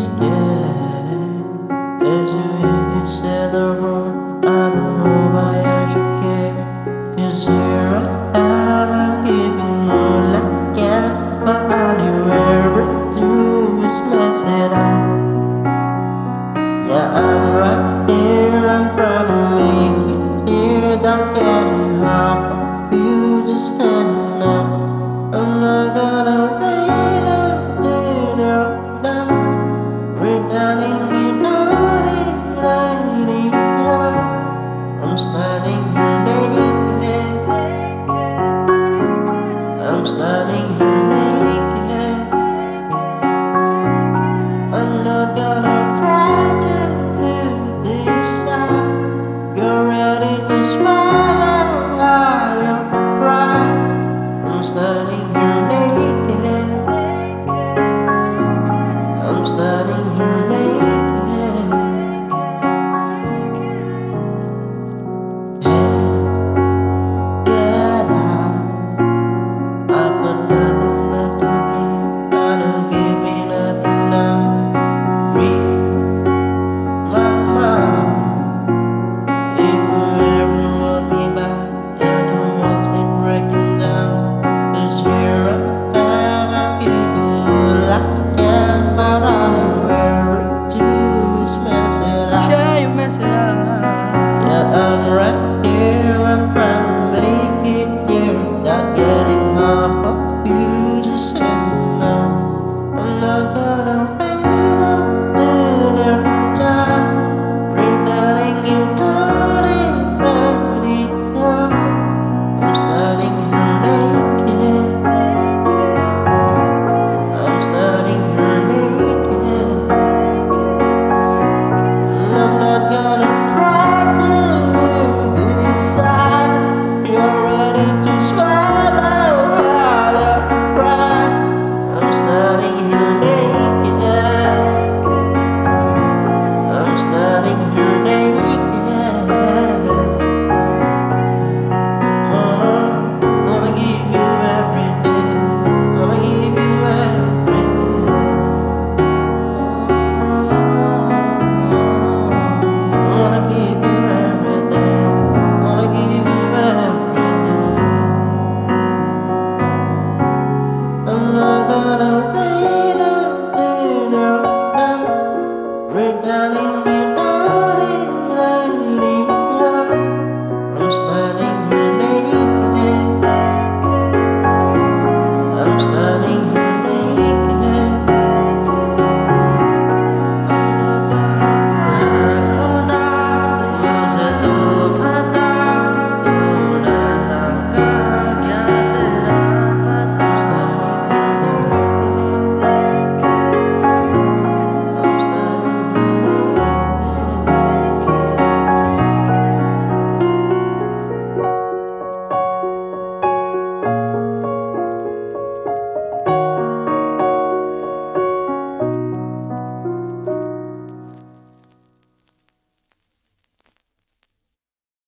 scared. If you really said the wrong, I don't know why I should care. Cause here I am, I'm giving all I can. But all you ever do is mess it up. Yeah, I'm right. I'm standing here naked. I'm not gonna try to live this out. You're ready to smile. wanna be